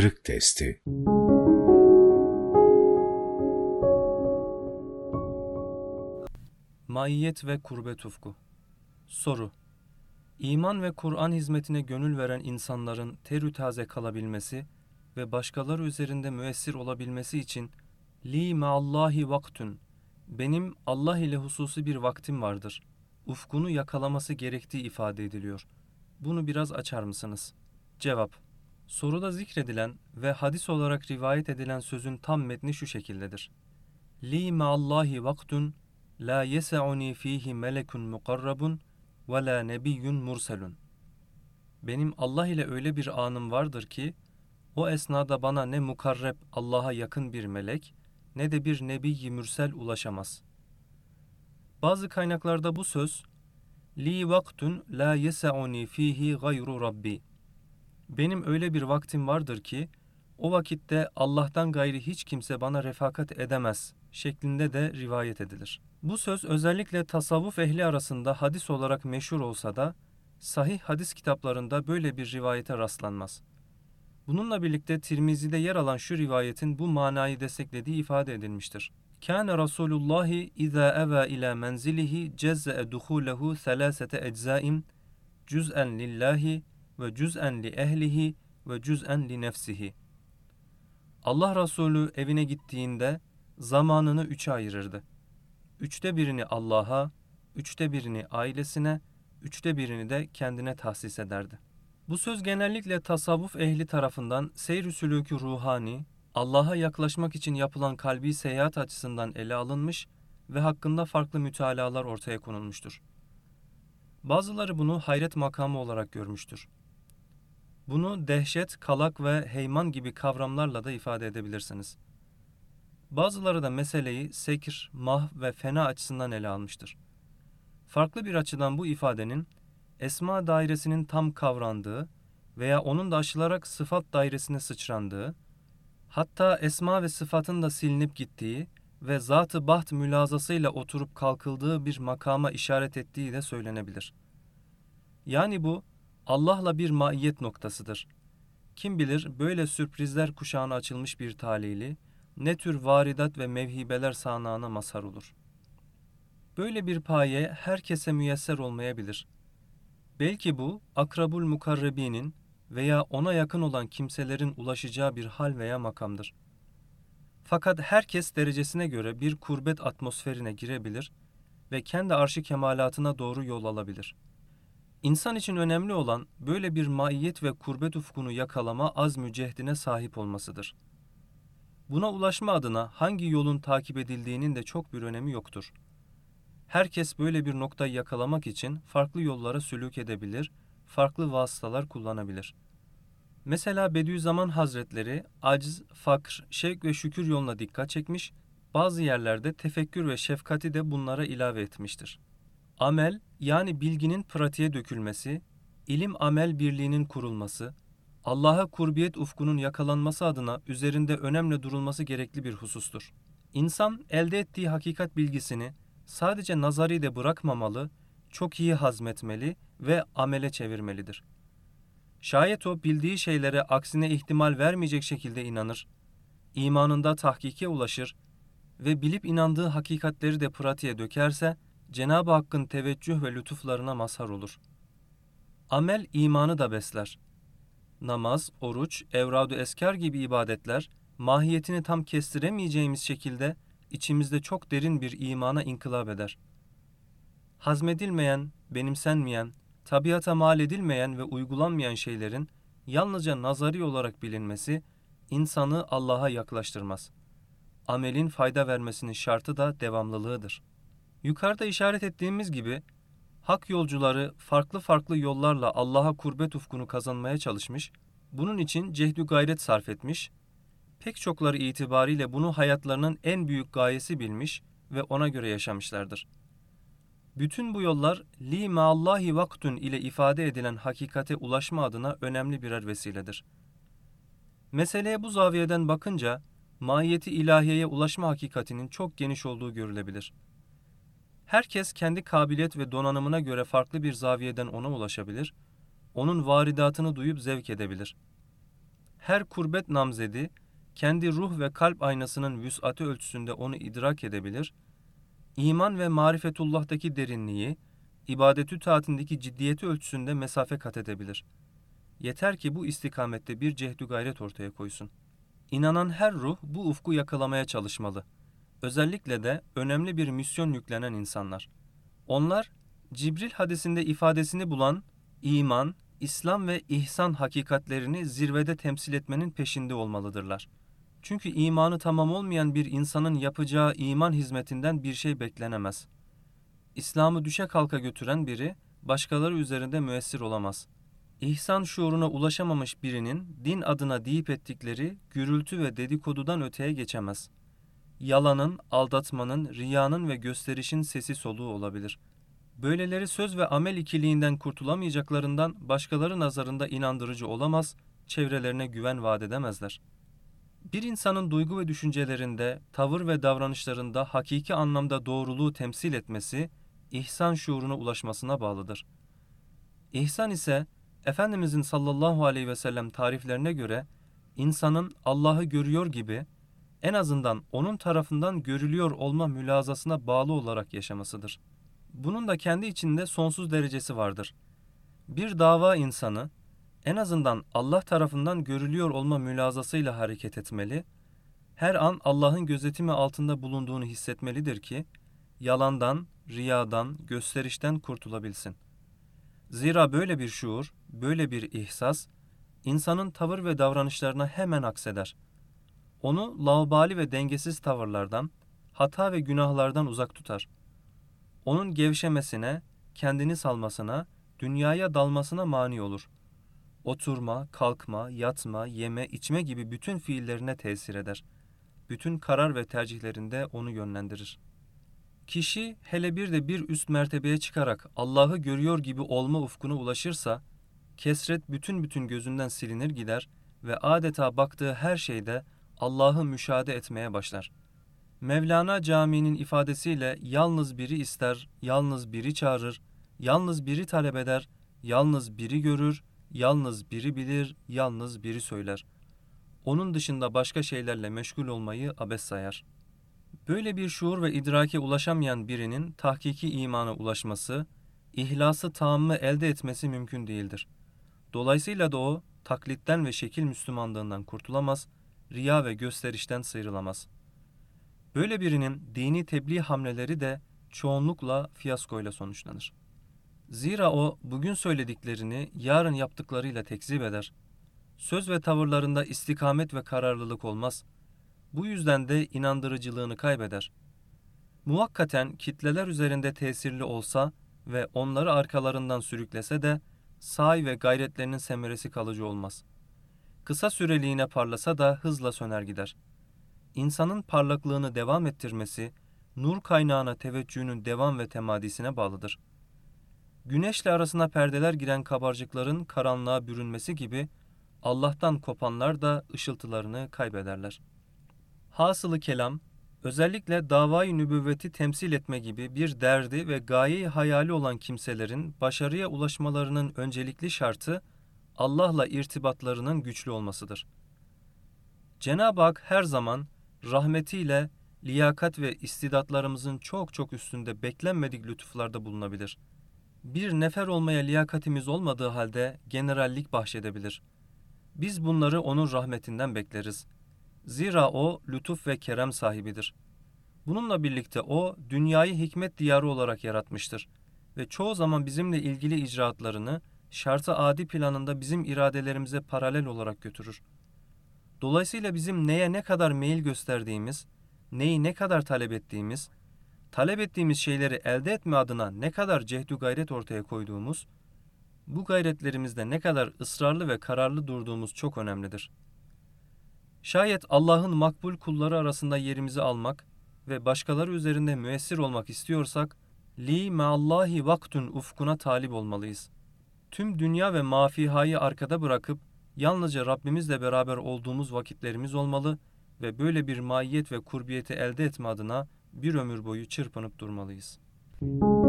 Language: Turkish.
Kırık Testi Maiyet ve kurbet ufku. Soru. İman ve Kur'an hizmetine gönül veren insanların terü taze kalabilmesi ve başkaları üzerinde müessir olabilmesi için li ma'allahi vaktun benim Allah ile hususi bir vaktim vardır. Ufkunu yakalaması gerektiği ifade ediliyor. Bunu biraz açar mısınız? Cevap. Soruda zikredilen ve hadis olarak rivayet edilen sözün tam metni şu şekildedir. Li ma'allahi vaktun La yese'uni fihi melekun mukarrabun ve la nebiyyun murselun. Benim Allah ile öyle bir anım vardır ki o esnada bana ne mukarreb Allah'a yakın bir melek ne de bir nebiyi mürsel ulaşamaz. Bazı kaynaklarda bu söz li vaktun la yese'uni fihi gayru rabbi. Benim öyle bir vaktim vardır ki o vakitte Allah'tan gayri hiç kimse bana refakat edemez şeklinde de rivayet edilir. Bu söz özellikle tasavvuf ehli arasında hadis olarak meşhur olsa da sahih hadis kitaplarında böyle bir rivayete rastlanmaz. Bununla birlikte Tirmizi'de yer alan şu rivayetin bu manayı desteklediği ifade edilmiştir. Kâne Rasulullahi izâ eva ila menzilihi cezze'e duhûlehu selâsete eczaim cüz'en lillahi ve cüz'en li ehlihi ve cüz'en li nefsihi. Allah Resulü evine gittiğinde zamanını üçe ayırırdı. Üçte birini Allah'a, üçte birini ailesine, üçte birini de kendine tahsis ederdi. Bu söz genellikle tasavvuf ehli tarafından seyr-i sülûkü ruhani, Allah'a yaklaşmak için yapılan kalbi seyahat açısından ele alınmış ve hakkında farklı mütalalar ortaya konulmuştur. Bazıları bunu hayret makamı olarak görmüştür. Bunu dehşet, kalak ve heyman gibi kavramlarla da ifade edebilirsiniz. Bazıları da meseleyi sekir, mah ve fena açısından ele almıştır. Farklı bir açıdan bu ifadenin esma dairesinin tam kavrandığı veya onun da aşılarak sıfat dairesine sıçrandığı, hatta esma ve sıfatın da silinip gittiği ve zat-ı baht mülazasıyla oturup kalkıldığı bir makama işaret ettiği de söylenebilir. Yani bu Allah'la bir maiyet noktasıdır. Kim bilir böyle sürprizler kuşağına açılmış bir talili, ne tür varidat ve mevhibeler sanağına mazhar olur. Böyle bir paye herkese müyesser olmayabilir. Belki bu, akrabul mukarrebinin veya ona yakın olan kimselerin ulaşacağı bir hal veya makamdır. Fakat herkes derecesine göre bir kurbet atmosferine girebilir ve kendi arşı kemalatına doğru yol alabilir.'' İnsan için önemli olan böyle bir maiyet ve kurbet ufkunu yakalama az mücehdine sahip olmasıdır. Buna ulaşma adına hangi yolun takip edildiğinin de çok bir önemi yoktur. Herkes böyle bir noktayı yakalamak için farklı yollara sülük edebilir, farklı vasıtalar kullanabilir. Mesela Bediüzzaman Hazretleri aciz, fakr, şevk ve şükür yoluna dikkat çekmiş, bazı yerlerde tefekkür ve şefkati de bunlara ilave etmiştir. Amel yani bilginin pratiğe dökülmesi, ilim amel birliğinin kurulması, Allah'a kurbiyet ufkunun yakalanması adına üzerinde önemli durulması gerekli bir husustur. İnsan elde ettiği hakikat bilgisini sadece nazari de bırakmamalı, çok iyi hazmetmeli ve amele çevirmelidir. Şayet o bildiği şeylere aksine ihtimal vermeyecek şekilde inanır, imanında tahkike ulaşır ve bilip inandığı hakikatleri de pratiğe dökerse, Cenab-ı Hakk'ın teveccüh ve lütuflarına mazhar olur. Amel imanı da besler. Namaz, oruç, evradu esker gibi ibadetler mahiyetini tam kestiremeyeceğimiz şekilde içimizde çok derin bir imana inkılap eder. Hazmedilmeyen, benimsenmeyen, tabiata mal edilmeyen ve uygulanmayan şeylerin yalnızca nazari olarak bilinmesi insanı Allah'a yaklaştırmaz. Amelin fayda vermesinin şartı da devamlılığıdır.'' Yukarıda işaret ettiğimiz gibi hak yolcuları farklı farklı yollarla Allah'a kurbet ufkunu kazanmaya çalışmış, bunun için cehdü gayret sarf etmiş, pek çokları itibariyle bunu hayatlarının en büyük gayesi bilmiş ve ona göre yaşamışlardır. Bütün bu yollar li ma'allahi vaktun ile ifade edilen hakikate ulaşma adına önemli birer vesiledir. Meseleye bu zaviyeden bakınca mahiyeti ilahiyeye ulaşma hakikatinin çok geniş olduğu görülebilir.'' Herkes kendi kabiliyet ve donanımına göre farklı bir zaviyeden ona ulaşabilir, onun varidatını duyup zevk edebilir. Her kurbet namzedi kendi ruh ve kalp aynasının vüs'ati ölçüsünde onu idrak edebilir, iman ve marifetullah'taki derinliği, ibadetü taatindeki ciddiyeti ölçüsünde mesafe kat edebilir. Yeter ki bu istikamette bir cehdü gayret ortaya koysun. İnanan her ruh bu ufku yakalamaya çalışmalı. Özellikle de önemli bir misyon yüklenen insanlar. Onlar, Cibril hadisinde ifadesini bulan iman, İslam ve ihsan hakikatlerini zirvede temsil etmenin peşinde olmalıdırlar. Çünkü imanı tamam olmayan bir insanın yapacağı iman hizmetinden bir şey beklenemez. İslam'ı düşe kalka götüren biri başkaları üzerinde müessir olamaz. İhsan şuuruna ulaşamamış birinin din adına deyip ettikleri gürültü ve dedikodudan öteye geçemez. Yalanın, aldatmanın, riyanın ve gösterişin sesi soluğu olabilir. Böyleleri söz ve amel ikiliğinden kurtulamayacaklarından başkaları nazarında inandırıcı olamaz, çevrelerine güven vaat edemezler.'' Bir insanın duygu ve düşüncelerinde, tavır ve davranışlarında hakiki anlamda doğruluğu temsil etmesi, ihsan şuuruna ulaşmasına bağlıdır. İhsan ise, Efendimizin sallallahu aleyhi ve sellem tariflerine göre, insanın Allah'ı görüyor gibi, en azından onun tarafından görülüyor olma mülazasına bağlı olarak yaşamasıdır. Bunun da kendi içinde sonsuz derecesi vardır. Bir dava insanı, en azından Allah tarafından görülüyor olma mülazasıyla hareket etmeli, her an Allah'ın gözetimi altında bulunduğunu hissetmelidir ki, yalandan, riyadan, gösterişten kurtulabilsin. Zira böyle bir şuur, böyle bir ihsas, insanın tavır ve davranışlarına hemen akseder. Onu laubali ve dengesiz tavırlardan, hata ve günahlardan uzak tutar. Onun gevşemesine, kendini salmasına, dünyaya dalmasına mani olur.'' oturma, kalkma, yatma, yeme, içme gibi bütün fiillerine tesir eder. Bütün karar ve tercihlerinde onu yönlendirir. Kişi hele bir de bir üst mertebeye çıkarak Allah'ı görüyor gibi olma ufkuna ulaşırsa, kesret bütün bütün gözünden silinir gider ve adeta baktığı her şeyde Allah'ı müşahede etmeye başlar. Mevlana Camii'nin ifadesiyle yalnız biri ister, yalnız biri çağırır, yalnız biri talep eder, yalnız biri görür, Yalnız biri bilir, yalnız biri söyler. Onun dışında başka şeylerle meşgul olmayı abes sayar. Böyle bir şuur ve idrake ulaşamayan birinin tahkiki imana ulaşması, ihlası tamamı elde etmesi mümkün değildir. Dolayısıyla da o, taklitten ve şekil Müslümanlığından kurtulamaz, riya ve gösterişten sıyrılamaz. Böyle birinin dini tebliğ hamleleri de çoğunlukla fiyaskoyla sonuçlanır. Zira o bugün söylediklerini yarın yaptıklarıyla tekzip eder. Söz ve tavırlarında istikamet ve kararlılık olmaz. Bu yüzden de inandırıcılığını kaybeder. Muhakkaten kitleler üzerinde tesirli olsa ve onları arkalarından sürüklese de say ve gayretlerinin semeresi kalıcı olmaz. Kısa süreliğine parlasa da hızla söner gider. İnsanın parlaklığını devam ettirmesi, nur kaynağına teveccühünün devam ve temadisine bağlıdır.'' Güneşle arasına perdeler giren kabarcıkların karanlığa bürünmesi gibi Allah'tan kopanlar da ışıltılarını kaybederler. Hasılı kelam, özellikle davayı nübüvveti temsil etme gibi bir derdi ve gayeyi hayali olan kimselerin başarıya ulaşmalarının öncelikli şartı Allah'la irtibatlarının güçlü olmasıdır. Cenab-ı Hak her zaman rahmetiyle liyakat ve istidatlarımızın çok çok üstünde beklenmedik lütuflarda bulunabilir.'' Bir nefer olmaya liyakatimiz olmadığı halde generallik bahşedebilir. Biz bunları onun rahmetinden bekleriz. Zira o lütuf ve kerem sahibidir. Bununla birlikte o dünyayı hikmet diyarı olarak yaratmıştır ve çoğu zaman bizimle ilgili icraatlarını şartı adi planında bizim iradelerimize paralel olarak götürür. Dolayısıyla bizim neye ne kadar meyil gösterdiğimiz, neyi ne kadar talep ettiğimiz, talep ettiğimiz şeyleri elde etme adına ne kadar cehdü gayret ortaya koyduğumuz, bu gayretlerimizde ne kadar ısrarlı ve kararlı durduğumuz çok önemlidir. Şayet Allah'ın makbul kulları arasında yerimizi almak ve başkaları üzerinde müessir olmak istiyorsak, li meallahi vaktun ufkuna talip olmalıyız. Tüm dünya ve mafihayı arkada bırakıp yalnızca Rabbimizle beraber olduğumuz vakitlerimiz olmalı ve böyle bir maiyet ve kurbiyeti elde etme adına bir ömür boyu çırpınıp durmalıyız. Müzik